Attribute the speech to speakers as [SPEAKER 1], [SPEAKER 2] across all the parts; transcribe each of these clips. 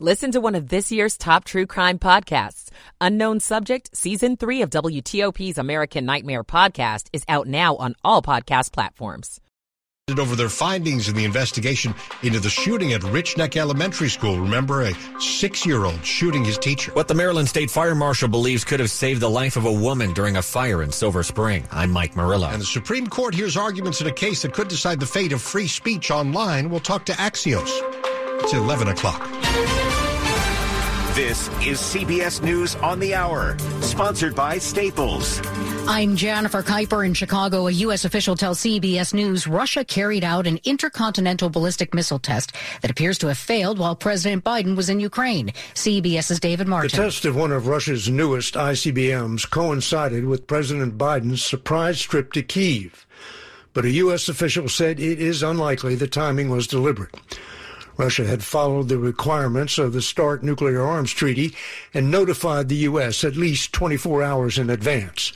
[SPEAKER 1] Listen to one of this year's top true crime podcasts. Unknown Subject, Season 3 of WTOP's American Nightmare podcast is out now on all podcast platforms.
[SPEAKER 2] Over their findings in the investigation into the shooting at Rich Neck Elementary School. Remember, a six year old shooting his teacher.
[SPEAKER 3] What the Maryland State Fire Marshal believes could have saved the life of a woman during a fire in Silver Spring. I'm Mike Murillo.
[SPEAKER 2] And the Supreme Court hears arguments in a case that could decide the fate of free speech online. We'll talk to Axios. It's 11 o'clock.
[SPEAKER 4] This is CBS News on the Hour, sponsored by Staples.
[SPEAKER 5] I'm Jennifer Keiper in Chicago. A U.S. official tells CBS News Russia carried out an intercontinental ballistic missile test that appears to have failed while President Biden was in Ukraine. CBS's David Martin.
[SPEAKER 6] The test of one of Russia's newest ICBMs coincided with President Biden's surprise trip to Kiev. But a U.S. official said it is unlikely the timing was deliberate. Russia had followed the requirements of the START nuclear arms treaty and notified the U.S. at least 24 hours in advance.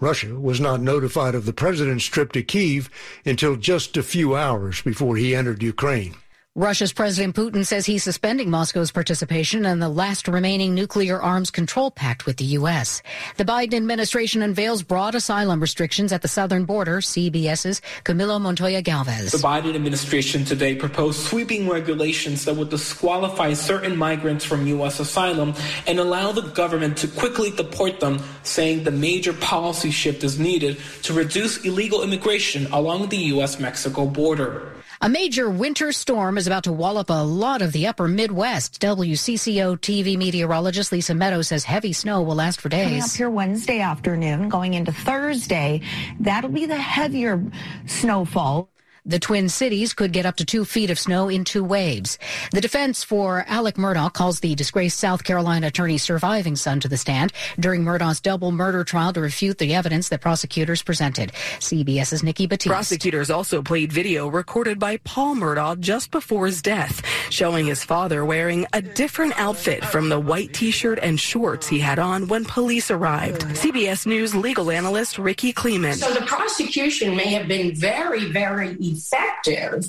[SPEAKER 6] Russia was not notified of the president's trip to Kiev until just a few hours before he entered Ukraine.
[SPEAKER 5] Russia's President Putin says he's suspending Moscow's participation in the last remaining nuclear arms control pact with the U.S. The Biden administration unveils broad asylum restrictions at the southern border. CBS's Camilo Montoya Galvez.
[SPEAKER 7] The Biden administration today proposed sweeping regulations that would disqualify certain migrants from U.S. asylum and allow the government to quickly deport them, saying the major policy shift is needed to reduce illegal immigration along the U.S. Mexico border.
[SPEAKER 5] A major winter storm is about to wallop a lot of the upper Midwest. WCCO TV meteorologist Lisa Meadows says heavy snow will last for days.
[SPEAKER 8] Coming up here Wednesday afternoon, going into Thursday, that'll be the heavier snowfall.
[SPEAKER 5] The Twin Cities could get up to two feet of snow in two waves. The defense for Alec Murdaugh calls the disgraced South Carolina attorney's surviving son to the stand during Murdaugh's double murder trial to refute the evidence that prosecutors presented. CBS's Nikki Battiste.
[SPEAKER 9] Prosecutors also played video recorded by Paul Murdaugh just before his death, showing his father wearing a different outfit from the white t-shirt and shorts he had on when police arrived. CBS News legal analyst Rikki Klieman.
[SPEAKER 10] So the prosecution may have been very, very effective,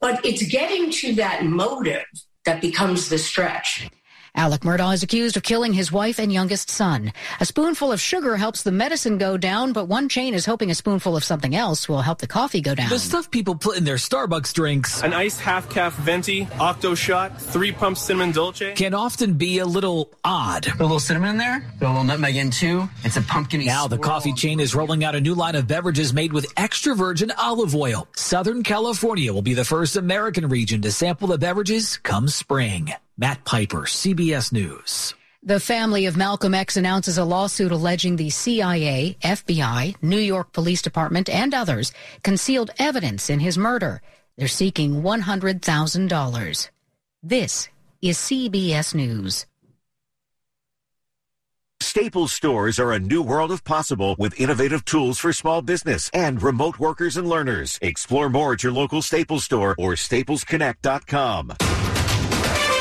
[SPEAKER 10] but it's getting to that motive that becomes the stretch.
[SPEAKER 5] Alec Murdaugh is accused of killing his wife and youngest son. A spoonful of sugar helps the medicine go down, but one chain is hoping a spoonful of something else will help the coffee go down.
[SPEAKER 11] The stuff people put in their Starbucks drinks.
[SPEAKER 12] An iced half caff venti, octo shot, three pump cinnamon dolce.
[SPEAKER 11] Can often be a little odd.
[SPEAKER 13] a little cinnamon in there, a little nutmeg in too. It's a pumpkin.
[SPEAKER 11] Now the coffee chain is rolling out a new line of beverages made with extra virgin olive oil. Southern California will be the first American region to sample the beverages come spring. Matt Piper, CBS News.
[SPEAKER 5] The family of Malcolm X announces a lawsuit alleging the CIA, FBI, New York Police Department, and others concealed evidence in his murder. They're seeking $100,000. This is CBS News.
[SPEAKER 4] Staples stores are a new world of possible with innovative tools for small business and remote workers and learners. Explore more at your local Staples store or staplesconnect.com.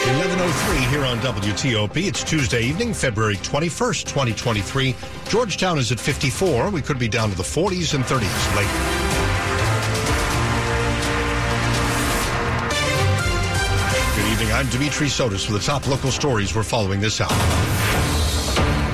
[SPEAKER 2] 1103 here on WTOP. It's Tuesday evening, February 21st, 2023. Georgetown is at 54. We could be down to the 40s and 30s later. Good evening. I'm Dimitri Sotis with the top local stories we're following this hour.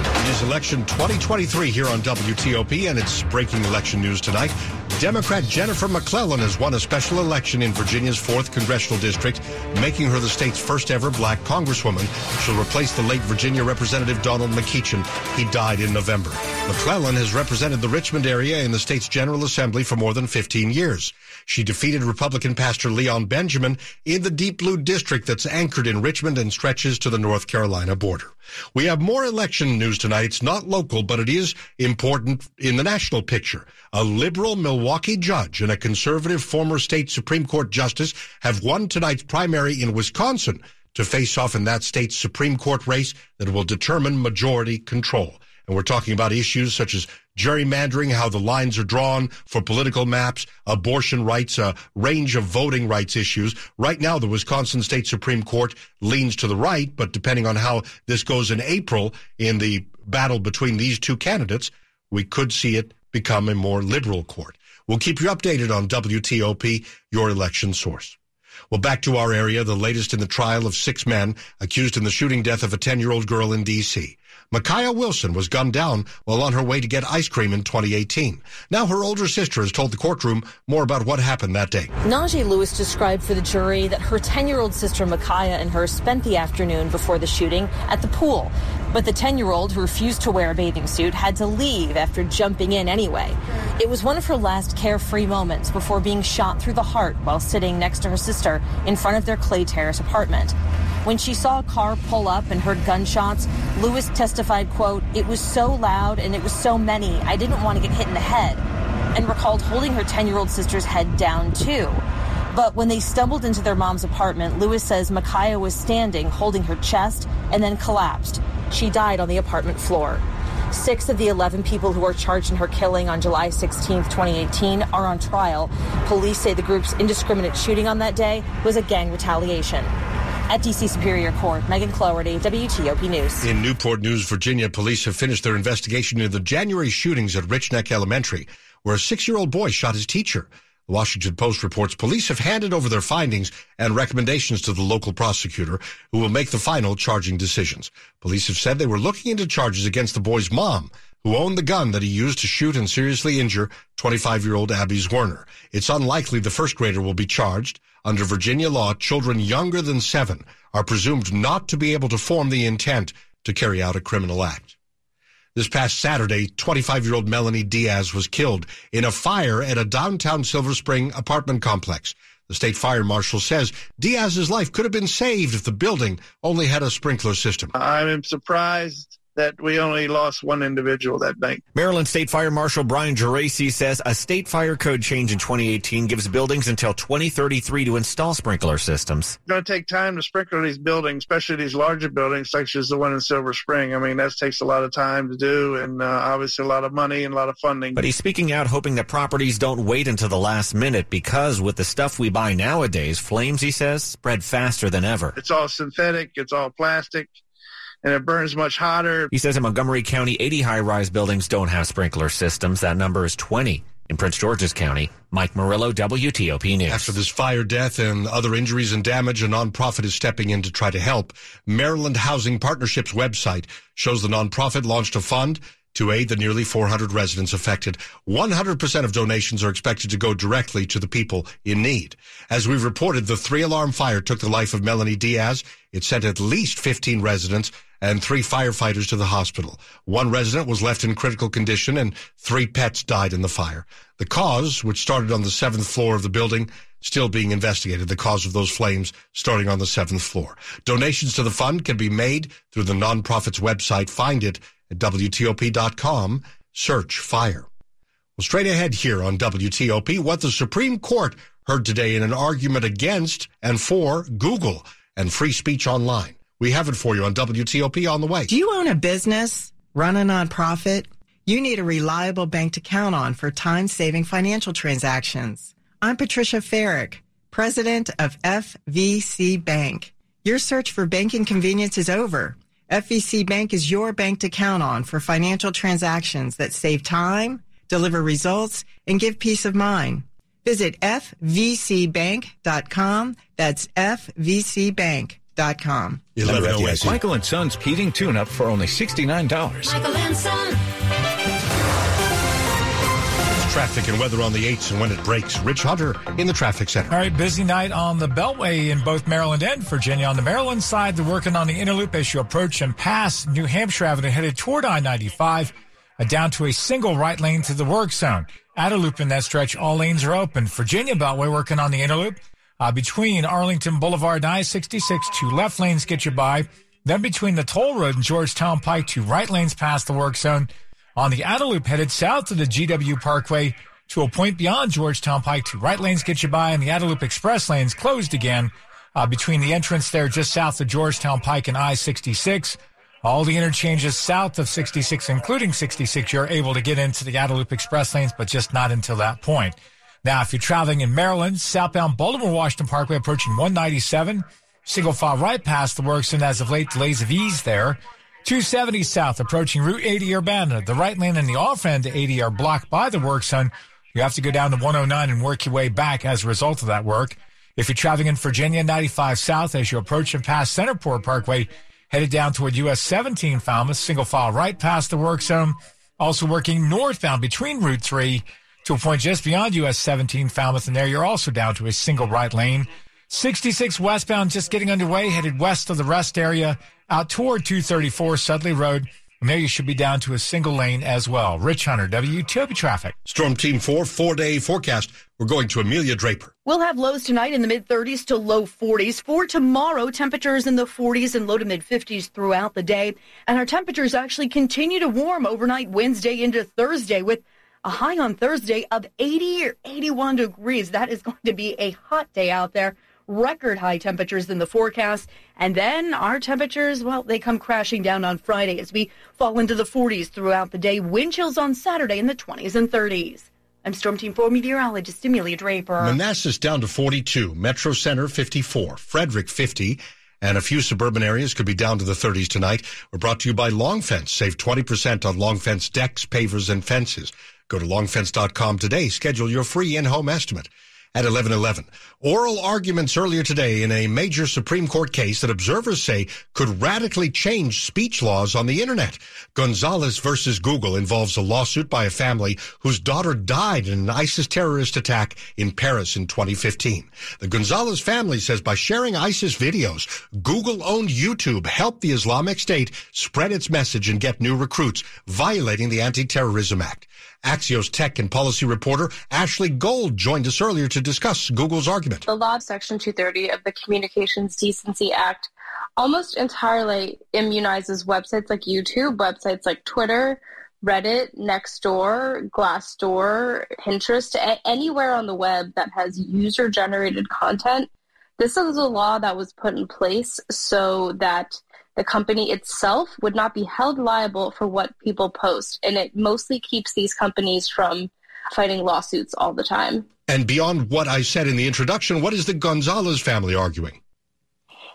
[SPEAKER 2] Election 2023 here on WTOP, and it's breaking election news tonight. Democrat Jennifer McClellan has won a special election in Virginia's 4th Congressional District, making her the state's first ever black congresswoman. She'll replace the late Virginia Representative Donald McEachin. He died in November. McClellan has represented the Richmond area in the state's General Assembly for more than 15 years. She defeated Republican Pastor Leon Benjamin in the deep blue district that's anchored in Richmond and stretches to the North Carolina border. We have more election news tonight. It's not local, but it is important in the national picture. A liberal Milwaukee judge and a conservative former state Supreme Court justice have won tonight's primary in Wisconsin to face off in that state's Supreme Court race that will determine majority control. And we're talking about issues such as gerrymandering, how the lines are drawn for political maps, abortion rights, a range of voting rights issues. Right now, the Wisconsin State Supreme Court leans to the right, but depending on how this goes in April in the battle between these two candidates, we could see it become a more liberal court. We'll keep you updated on WTOP, your election source. Well, back to our area, the latest in the trial of six men accused in the shooting death of a 10 year old girl in D.C. Makiyah Wilson was gunned down while on her way to get ice cream in 2018. Now her older sister has told the courtroom more about what happened that day.
[SPEAKER 14] Najee Lewis described for the jury that her 10 year old sister Makiyah and her spent the afternoon before the shooting at the pool. But the 10 year old who refused to wear a bathing suit had to leave after jumping in anyway. It was one of her last carefree moments before being shot through the heart while sitting next to her sister in front of their Clay Terrace apartment. When she saw a car pull up and heard gunshots, Lewis testified, quote, it was so loud and it was so many, I didn't want to get hit in the head, and recalled holding her 10 year old sister's head down too. But when they stumbled into their mom's apartment, Lewis says Makiyah was standing, holding her chest, and then collapsed. She died on the apartment floor. Six of the 11 people who are charged in her killing on July 16, 2018, are on trial. Police say the group's indiscriminate shooting on that day was a gang retaliation. At DC Superior Court, Megan Cloherty, WTOP News.
[SPEAKER 2] In Newport News, Virginia, police have finished their investigation into the January shootings at Rich Neck Elementary, where a six-year-old boy shot his teacher. The Washington Post reports police have handed over their findings and recommendations to the local prosecutor, who will make the final charging decisions. Police have said they were looking into charges against the boy's mom, who owned the gun that he used to shoot and seriously injure 25-year-old Abby's Zwerner. It's unlikely the first grader will be charged. Under Virginia law, children younger than seven are presumed not to be able to form the intent to carry out a criminal act. This past Saturday, 25-year-old Melanie Diaz was killed in a fire at a downtown Silver Spring apartment complex. The state fire marshal says Diaz's life could have been saved if the building only had a sprinkler system.
[SPEAKER 15] I'm surprised that we only lost one individual that night.
[SPEAKER 3] Maryland State Fire Marshal Brian Geraci says a state fire code change in 2018 gives buildings until 2033 to install sprinkler systems.
[SPEAKER 15] It's going to take time to sprinkle these buildings, especially these larger buildings, such as the one in Silver Spring. I mean, that takes a lot of time to do and uh, obviously a lot of money and a lot of funding.
[SPEAKER 3] But he's speaking out, hoping that properties don't wait until the last minute because with the stuff we buy nowadays, flames, he says, spread faster than ever.
[SPEAKER 15] It's all synthetic, it's all plastic and it burns much hotter.
[SPEAKER 3] He says in Montgomery County, 80 high rise buildings don't have sprinkler systems. That number is 20 in Prince George's County. Mike Murillo, WTOP News.
[SPEAKER 2] After this fire death and other injuries and damage, a nonprofit is stepping in to try to help. Maryland Housing Partnership's website shows the nonprofit launched a fund to aid the nearly 400 residents affected. 100% of donations are expected to go directly to the people in need. As we've reported, the three alarm fire took the life of Melanie Diaz. It sent at least 15 residents and three firefighters to the hospital. One resident was left in critical condition and three pets died in the fire. The cause, which started on the seventh floor of the building, still being investigated. The cause of those flames starting on the seventh floor. Donations to the fund can be made through the nonprofit's website. Find it at WTOP.com. Search fire. Well, straight ahead here on WTOP, what the Supreme Court heard today in an argument against and for Google and free speech online. We have it for you on WTOP on the way.
[SPEAKER 16] Do you own a business, run a nonprofit? You need a reliable bank to count on for time saving financial transactions. I'm Patricia Ferrick, president of FVC Bank. Your search for banking convenience is over. FVC Bank is your bank to count on for financial transactions that save time, deliver results, and give peace of mind. Visit fvcbank.com. That's fvcbank.com.
[SPEAKER 17] Michael and Son's heating tune-up for only $69.
[SPEAKER 18] Michael and Son.
[SPEAKER 2] Traffic and weather on the 8s and when it breaks. Rich Hunter in the traffic center.
[SPEAKER 19] All right, busy night on the Beltway in both Maryland and Virginia. On the Maryland side, they're working on the inner loop as you approach and pass New Hampshire Avenue headed toward I-95, uh, down to a single right lane to the work zone. At a loop in that stretch, all lanes are open. Virginia Beltway working on the inner loop uh, between Arlington Boulevard and I-66. Two left lanes get you by. Then between the toll road and Georgetown Pike, two right lanes past the work zone on the outer loop headed south to the GW Parkway to a point beyond Georgetown Pike. Two right lanes get you by, and the outer loop express lanes closed again uh, between the entrance there just south of Georgetown Pike and I 66. All the interchanges south of 66, including 66, you're able to get into the Outer Express lanes, but just not until that point. Now, if you're traveling in Maryland, southbound Baltimore Washington Parkway approaching 197, single file right past the works, and as of late, delays have eased there. 270 south approaching Route 80 Urbana. The right lane and the off end to 80 are blocked by the work zone. You have to go down to 109 and work your way back as a result of that work. If you're traveling in Virginia, 95 south as you approach and pass Centerport Parkway, headed down toward US 17 Falmouth, single file right past the work zone. Also working northbound between Route 3 to a point just beyond US 17 Falmouth, and there you're also down to a single right lane. 66 westbound just getting underway, headed west of the rest area out toward 234 Sudley Road. And there you should be down to a single lane as well. Rich Hunter, WTOP Traffic.
[SPEAKER 2] Storm Team 4, four day forecast. We're going to Amelia Draper.
[SPEAKER 18] We'll have lows tonight in the mid 30s to low 40s. For tomorrow, temperatures in the 40s and low to mid 50s throughout the day. And our temperatures actually continue to warm overnight Wednesday into Thursday with a high on Thursday of 80 or 81 degrees. That is going to be a hot day out there record high temperatures in the forecast. And then our temperatures, well, they come crashing down on Friday as we fall into the 40s throughout the day. Wind chills on Saturday in the 20s and 30s. I'm Storm Team 4 meteorologist Amelia Draper.
[SPEAKER 2] Manassas down to 42, Metro Center 54, Frederick 50, and a few suburban areas could be down to the 30s tonight. We're brought to you by Long Fence. Save 20% on Long Fence decks, pavers, and fences. Go to longfence.com today. Schedule your free in-home estimate at 1111. Oral arguments earlier today in a major Supreme Court case that observers say could radically change speech laws on the internet. Gonzalez versus Google involves a lawsuit by a family whose daughter died in an ISIS terrorist attack in Paris in 2015. The Gonzalez family says by sharing ISIS videos, Google owned YouTube helped the Islamic State spread its message and get new recruits, violating the Anti-Terrorism Act. Axios tech and policy reporter Ashley Gold joined us earlier to discuss Google's argument.
[SPEAKER 20] The law, Section 230 of the Communications Decency Act, almost entirely immunizes websites like YouTube, websites like Twitter, Reddit, Nextdoor, Glassdoor, Pinterest, anywhere on the web that has user generated content. This is a law that was put in place so that the company itself would not be held liable for what people post. And it mostly keeps these companies from fighting lawsuits all the time.
[SPEAKER 2] And beyond what I said in the introduction, what is the Gonzalez family arguing?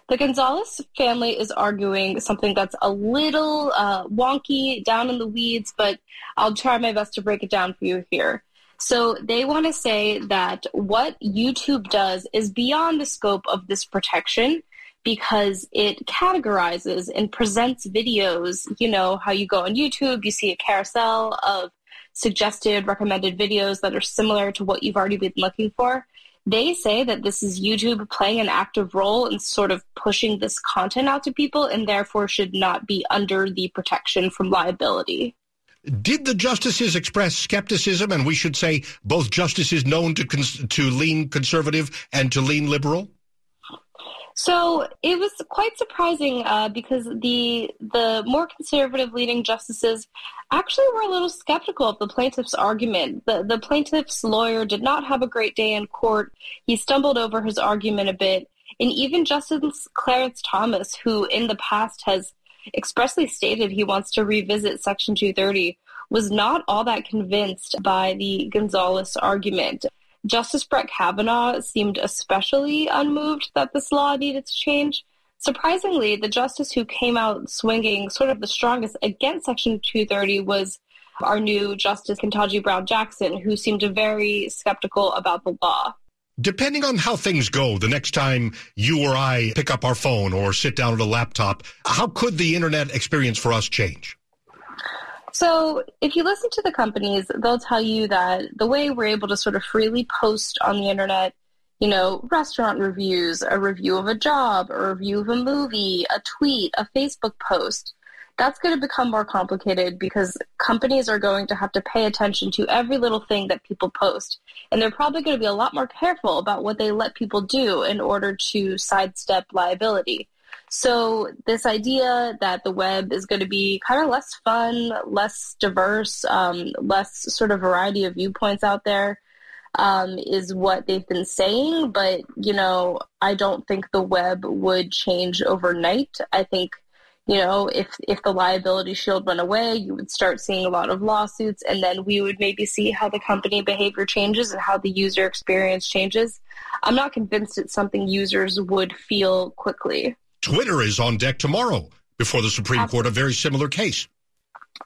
[SPEAKER 20] The Gonzalez family is arguing something that's a little uh, wonky, down in the weeds, but I'll try my best to break it down for you here. So they want to say that what YouTube does is beyond the scope of this protection because it categorizes and presents videos. You know, how you go on YouTube, you see a carousel of suggested recommended videos that are similar to what you've already been looking for. They say that this is YouTube playing an active role in sort of pushing this content out to people and therefore should not be under the protection from liability.
[SPEAKER 2] Did the justices express skepticism, and we should say both justices known to cons- to lean conservative and to lean liberal?
[SPEAKER 20] So it was quite surprising uh, because the the more conservative leading justices actually were a little skeptical of the plaintiff's argument. The the plaintiff's lawyer did not have a great day in court. He stumbled over his argument a bit, and even Justice Clarence Thomas, who in the past has expressly stated he wants to revisit Section 230, was not all that convinced by the Gonzalez argument. Justice Brett Kavanaugh seemed especially unmoved that this law needed to change. Surprisingly, the justice who came out swinging sort of the strongest against Section 230 was our new Justice Ketanji Brown Jackson, who seemed very skeptical about the law.
[SPEAKER 2] Depending on how things go, the next time you or I pick up our phone or sit down at a laptop, how could the internet experience for us change?
[SPEAKER 20] So, if you listen to the companies, they'll tell you that the way we're able to sort of freely post on the internet, you know, restaurant reviews, a review of a job, a review of a movie, a tweet, a Facebook post, that's going to become more complicated because companies are going to have to pay attention to every little thing that people post. And they're probably going to be a lot more careful about what they let people do in order to sidestep liability. So this idea that the web is going to be kind of less fun, less diverse, um, less sort of variety of viewpoints out there, um, is what they've been saying. But, you know, I don't think the web would change overnight. I think, you know, if, if the liability shield went away, you would start seeing a lot of lawsuits, and then we would maybe see how the company behavior changes and how the user experience changes. I'm not convinced it's something users would feel quickly.
[SPEAKER 2] Twitter is on deck tomorrow before the Supreme Absolutely. Court, a very similar case.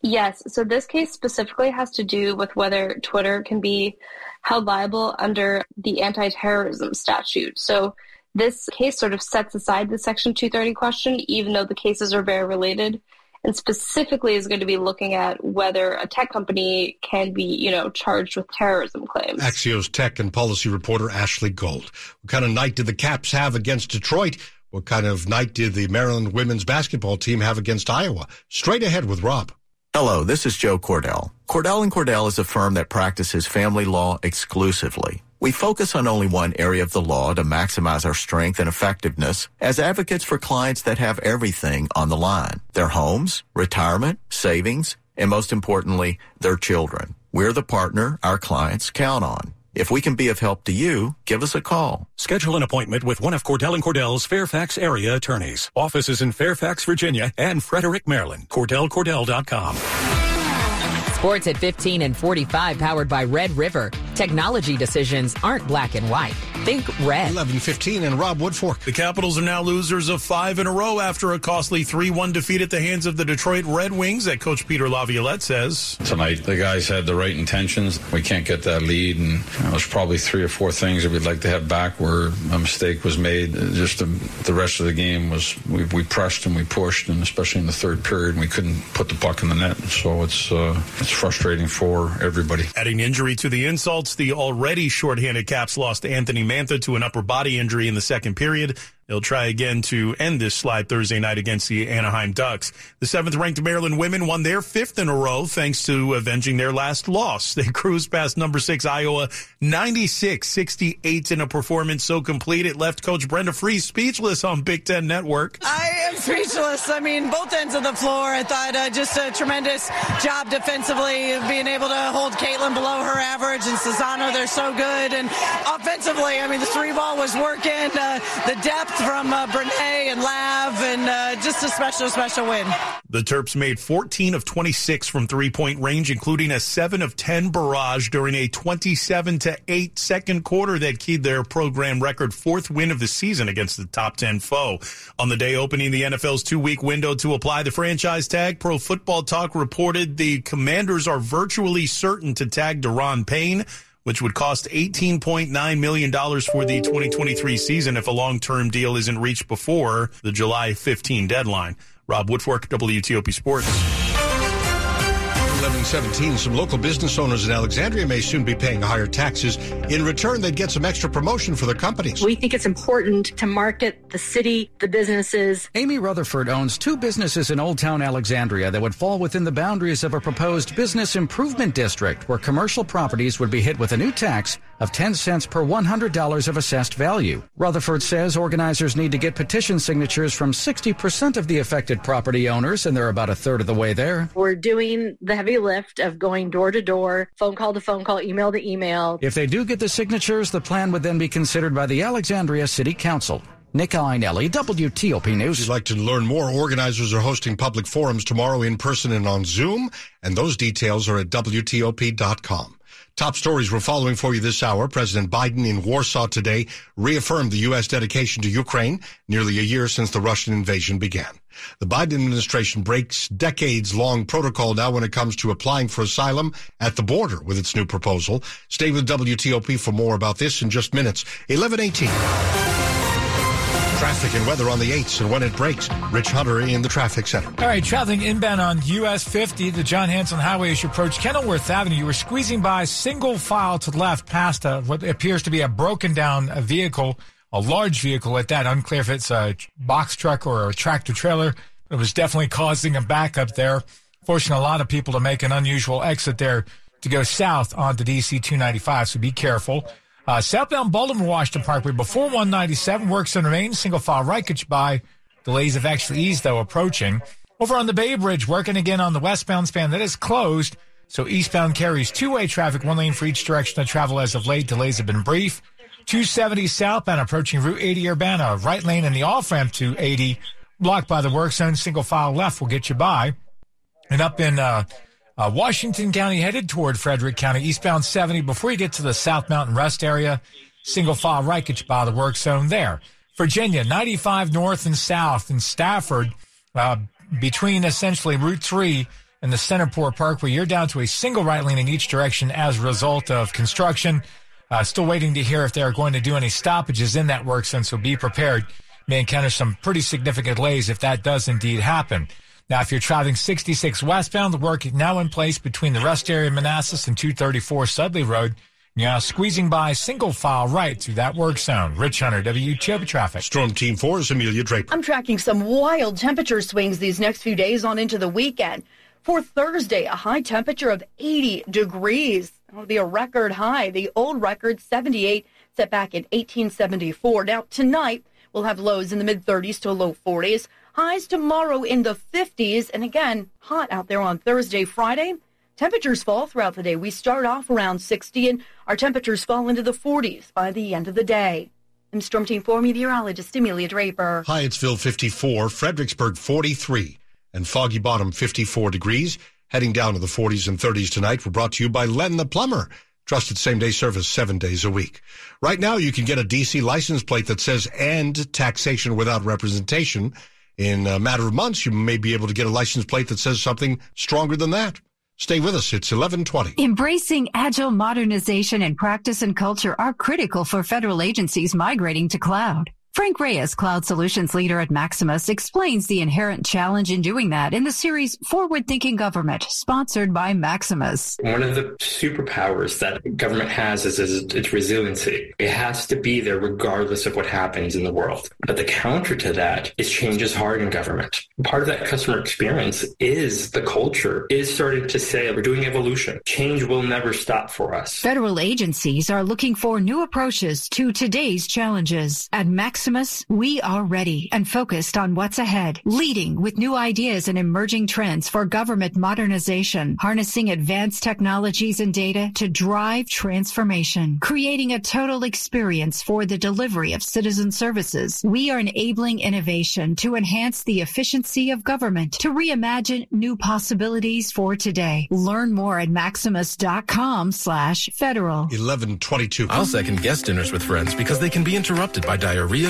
[SPEAKER 20] Yes. So this case specifically has to do with whether Twitter can be held liable under the anti terrorism statute. So this case sort of sets aside the Section 230 question, even though the cases are very related, and specifically is going to be looking at whether a tech company can be, you know, charged with terrorism claims.
[SPEAKER 2] Axios tech and policy reporter Ashley Gold. What kind of night did the Caps have against Detroit? What kind of night did the Maryland women's basketball team have against Iowa? Straight ahead with Rob.
[SPEAKER 21] Hello, this is Joe Cordell. Cordell and Cordell is a firm that practices family law exclusively. We focus on only one area of the law to maximize our strength and effectiveness as advocates for clients that have everything on the line. Their homes, retirement, savings, and most importantly, their children. We're the partner our clients count on. If we can be of help to you, give us a call.
[SPEAKER 22] Schedule an appointment with one of Cordell and Cordell's Fairfax area attorneys. Offices in Fairfax, Virginia and Frederick, Maryland. CordellCordell.com.
[SPEAKER 1] Sports at 15 and 45 powered by Red River. Technology decisions aren't black and white. Think red.
[SPEAKER 2] 11-15 and Rob Woodfork.
[SPEAKER 23] The Capitals are now losers of five in a row after a costly 3-1 defeat at the hands of the Detroit Red Wings that coach Peter Laviolette says.
[SPEAKER 24] Tonight, the guys had the right intentions. We can't get that lead, and you know, there's probably three or four things that we'd like to have back where a mistake was made. Just the, the rest of the game was we, we, pressed and we pushed, and especially in the third period, we couldn't put the puck in the net. So it's uh, it's frustrating for everybody.
[SPEAKER 23] Adding injury to the insults, the already shorthanded Caps lost Anthony Mantha to an upper body injury in the second period. They'll try again to end this slide Thursday night against the Anaheim Ducks. The seventh ranked Maryland women won their fifth in a row thanks to avenging their last loss. They cruised past number six Iowa 96-68 in a performance so complete it left coach Brenda Frese speechless on Big Ten Network.
[SPEAKER 25] I am speechless. I mean, both ends of the floor. I thought uh, just a tremendous job defensively, being able to hold Caitlin below her average and Czinano, they're so good. And offensively, I mean, the three ball was working. Uh, the depth from uh, Brene and Lav, and uh, just a special, special win.
[SPEAKER 23] The Terps made 14 of 26 from three point range, including a 7 of 10 barrage during a 27 to 8 second quarter that keyed their program record fourth win of the season against the top 10 foe. On the day opening the NFL's two week window to apply the franchise tag, Pro Football Talk reported the commanders are virtually certain to tag Daron Payne which would cost $18.9 million for the 2023 season if a long-term deal isn't reached before the July 15 deadline. Rob Woodfork, WTOP Sports.
[SPEAKER 2] 1117, some local business owners in Alexandria may soon be paying higher taxes. In return, they'd get some extra promotion for their companies.
[SPEAKER 26] We think it's important to market the city, the businesses.
[SPEAKER 27] Amy Rutherford owns two businesses in Old Town Alexandria that would fall within the boundaries of a proposed business improvement district where commercial properties would be hit with a new tax of 10 cents per $100 of assessed value. Rutherford says organizers need to get petition signatures from 60% of the affected property owners, and they're about a third of the way there.
[SPEAKER 26] We're doing the heavy lift of going door to door, phone call to phone call, email to email.
[SPEAKER 27] If they do get the signatures, the plan would then be considered by the Alexandria City Council. Nick Iannelli, WTOP News.
[SPEAKER 2] If you'd like to learn more, organizers are hosting public forums tomorrow in person and on Zoom, and those details are at WTOP.com. Top stories we're following for you this hour. President Biden in Warsaw today reaffirmed the U.S. dedication to Ukraine nearly a year since the Russian invasion began. The Biden administration breaks decades long protocol now when it comes to applying for asylum at the border with its new proposal. Stay with WTOP for more about this in just minutes. 1118. Traffic and weather on the 8s and when it breaks. Rich Hunter in the traffic center.
[SPEAKER 19] All right, traveling inbound on US 50, the John Hanson Highway as you approach Kenilworth Avenue. You were squeezing by single file to the left past a, what appears to be a broken down uh, vehicle, a large vehicle at that. Unclear if it's a box truck or a tractor trailer. It was definitely causing a backup there, forcing a lot of people to make an unusual exit there to go south onto DC 295. So be careful. Uh, southbound Baltimore Washington Parkway before 197 works in the main single file right gets by. Delays have actually eased though approaching. Over on the Bay Bridge, working again on the westbound span that is closed. So eastbound carries two-way traffic, one lane for each direction of travel as of late. Delays have been brief. 270 southbound approaching Route 80 Urbana, right lane in the off ramp to 80, blocked by the work zone. Single file left will get you by. And up in uh, uh, Washington County, headed toward Frederick County, eastbound 70, before you get to the South Mountain Rest area, single file right by the work zone there. Virginia, 95 north and south in Stafford, uh, between essentially Route 3 and the Centerport Parkway, you're down to a single right lane in each direction as a result of construction. Uh, still waiting to hear if they're going to do any stoppages in that work zone, so be prepared. May encounter some pretty significant delays if that does indeed happen. Now, if you're traveling 66 westbound, the work is now in place between the rest area of Manassas and 234 Sudley Road. You're now squeezing by single file right through that work zone. Rich Hunter, WTOP Traffic.
[SPEAKER 2] Storm Team 4 is Amelia Draper.
[SPEAKER 18] I'm tracking some wild temperature swings these next few days on into the weekend. For Thursday, a high temperature of 80 degrees. Oh, That'll be a record high. The old record, 78, set back in 1874. Now, tonight, we'll have lows in the mid 30s to low 40s. Highs tomorrow in the 50s. And again, hot out there on Thursday, Friday. Temperatures fall throughout the day. We start off around 60 and our temperatures fall into the 40s by the end of the day. I'm Storm Team 4 meteorologist Amelia Draper.
[SPEAKER 2] Hyattsville 54, Fredericksburg 43, and Foggy Bottom 54 degrees. Heading down to the 40s and 30s tonight. We're brought to you by Len the Plumber. Trusted same day service seven days a week. Right now, you can get a DC license plate that says end taxation without representation. In a matter of months, you may be able to get a license plate that says something stronger than that. Stay with us. It's 1120.
[SPEAKER 28] Embracing agile modernization and practice and culture are critical for federal agencies migrating to cloud. Frank Reyes, cloud solutions leader at Maximus, explains the inherent challenge in doing that in the series Forward Thinking Government, sponsored by Maximus.
[SPEAKER 29] One of the superpowers that government has is, is, its resiliency. It has to be there regardless of what happens in the world. But the counter to that is change is hard in government. Part of that customer experience is the culture is starting to say we're doing evolution. Change will never stop for us.
[SPEAKER 28] Federal agencies are looking for new approaches to today's challenges. At Maximus, Maximus, we are ready and focused on what's ahead, leading with new ideas and emerging trends for government modernization, harnessing advanced technologies and data to drive transformation, creating a total experience for the delivery of citizen services. We are enabling innovation to enhance the efficiency of government, to reimagine new possibilities for today. Learn more at maximus.com slash federal.
[SPEAKER 2] 1122.
[SPEAKER 30] I'll second guest dinners with friends because they can be interrupted by diarrhea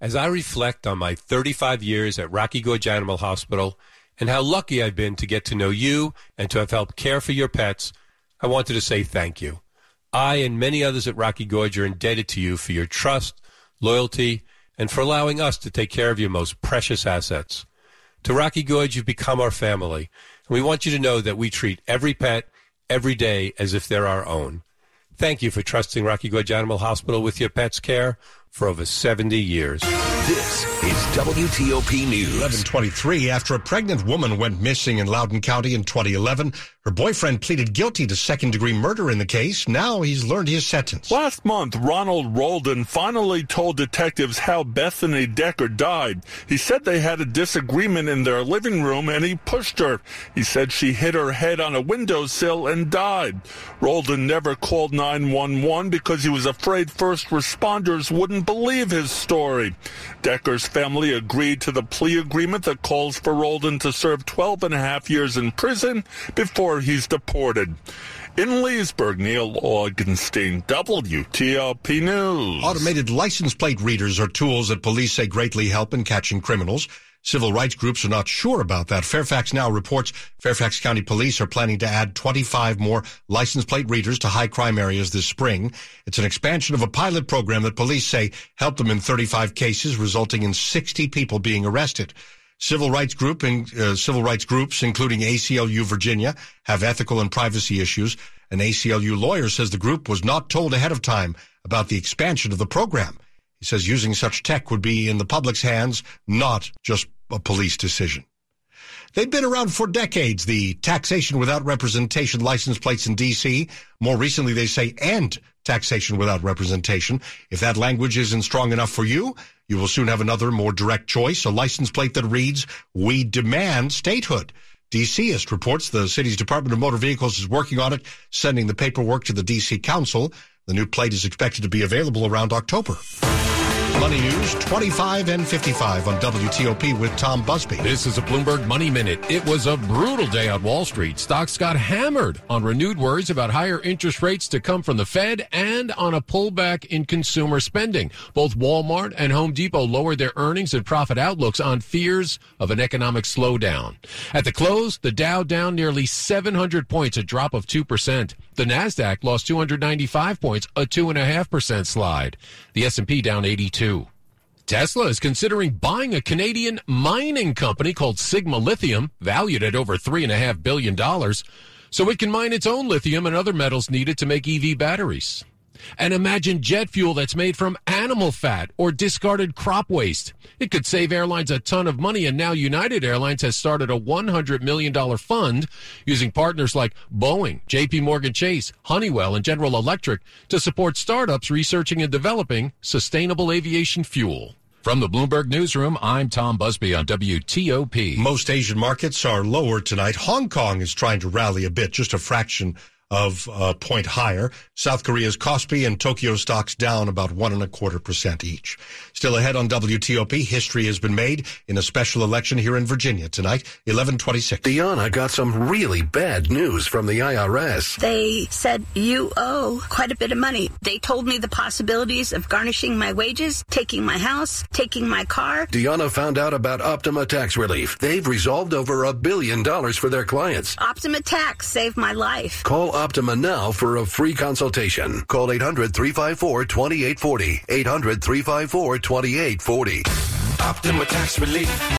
[SPEAKER 31] As I reflect on my 35 years at Rocky Gorge Animal Hospital and how lucky I've been to get to know you and to have helped care for your pets, I wanted to say thank you. I and many others at Rocky Gorge are indebted to you for your trust, loyalty, and for allowing us to take care of your most precious assets. To Rocky Gorge, you've become our family, and we want you to know that we treat every pet every day as if they're our own. Thank you for trusting Rocky Gorge Animal Hospital with your pet's care for over 70 years.
[SPEAKER 32] This is WTOP News.
[SPEAKER 2] 1123. After a pregnant woman went missing in Loudoun County in 2011, her boyfriend pleaded guilty to second degree murder in the case. Now he's learned his sentence.
[SPEAKER 23] Last month, Ronald Roldan finally told detectives how Bethany Decker died. He said they had a disagreement in their living room and he pushed her. He said she hit her head on a windowsill and died. Roldan never called 911 because he was afraid first responders wouldn't believe his story. Decker's family agreed to the plea agreement that calls for Roldan to serve 12 and a half years in prison before he's deported.
[SPEAKER 33] In Leesburg, Neil Augenstein, WTOP News.
[SPEAKER 2] Automated license plate readers are tools that police say greatly help in catching criminals. Civil rights groups are not sure about that. Fairfax Now reports Fairfax County Police are planning to add 25 more license plate readers to high crime areas this spring. It's an expansion of a pilot program that police say helped them in 35 cases, resulting in 60 people being arrested. Civil rights group and uh, civil rights groups, including ACLU Virginia, have ethical and privacy issues. An ACLU lawyer says the group was not told ahead of time about the expansion of the program. He says using such tech would be in the public's hands, not just a police decision. They've been around for decades, the taxation without representation license plates in D.C. More recently, they say end taxation without representation. If that language isn't strong enough for you, you will soon have another more direct choice, a license plate that reads, we demand statehood. DCist reports the city's Department of Motor Vehicles is working on it, sending the paperwork to the DC Council. The new plate is expected to be available around October. Money News 25 and 55 on WTOP with Tom Busby.
[SPEAKER 34] This is a Bloomberg Money Minute. It was a brutal day on Wall Street. Stocks got hammered on renewed worries about higher interest rates to come from the Fed and on a pullback in consumer spending. Both Walmart and Home Depot lowered their earnings and profit outlooks on fears of an economic slowdown. At the close, the Dow down nearly 700 points, a drop of 2%. The Nasdaq lost 295 points, a 2.5% slide. The S&P down 82. Tesla is considering buying a Canadian mining company called Sigma Lithium, valued at over $3.5 billion, so it can mine its own lithium and other metals needed to make EV batteries. And imagine jet fuel that's made from animal fat or discarded crop waste. It could save airlines a ton of money, and now United Airlines has started a $100 million fund using partners like Boeing, JP Morgan Chase, Honeywell, and General Electric to support startups researching and developing sustainable aviation fuel. From the Bloomberg Newsroom, I'm Tom Busby on WTOP.
[SPEAKER 2] Most Asian markets are lower tonight. Hong Kong is trying to rally a bit, just a fraction of a point higher. South Korea's Kospi and Tokyo stocks down about one and a quarter percent each. Still ahead on WTOP, history has been made in a special election here in Virginia tonight, 1126.
[SPEAKER 32] Deanna got some really bad news from the IRS.
[SPEAKER 35] They said, you owe quite a bit of money. They told me the possibilities of garnishing my wages, taking my house, taking my car.
[SPEAKER 32] Deanna found out about Optima Tax Relief. They've resolved over a billion dollars for their clients.
[SPEAKER 35] Optima Tax saved my life.
[SPEAKER 32] Call Optima now for a free consultation. Call 800 354 2840. 800 354 2840.
[SPEAKER 36] Optima Tax Relief.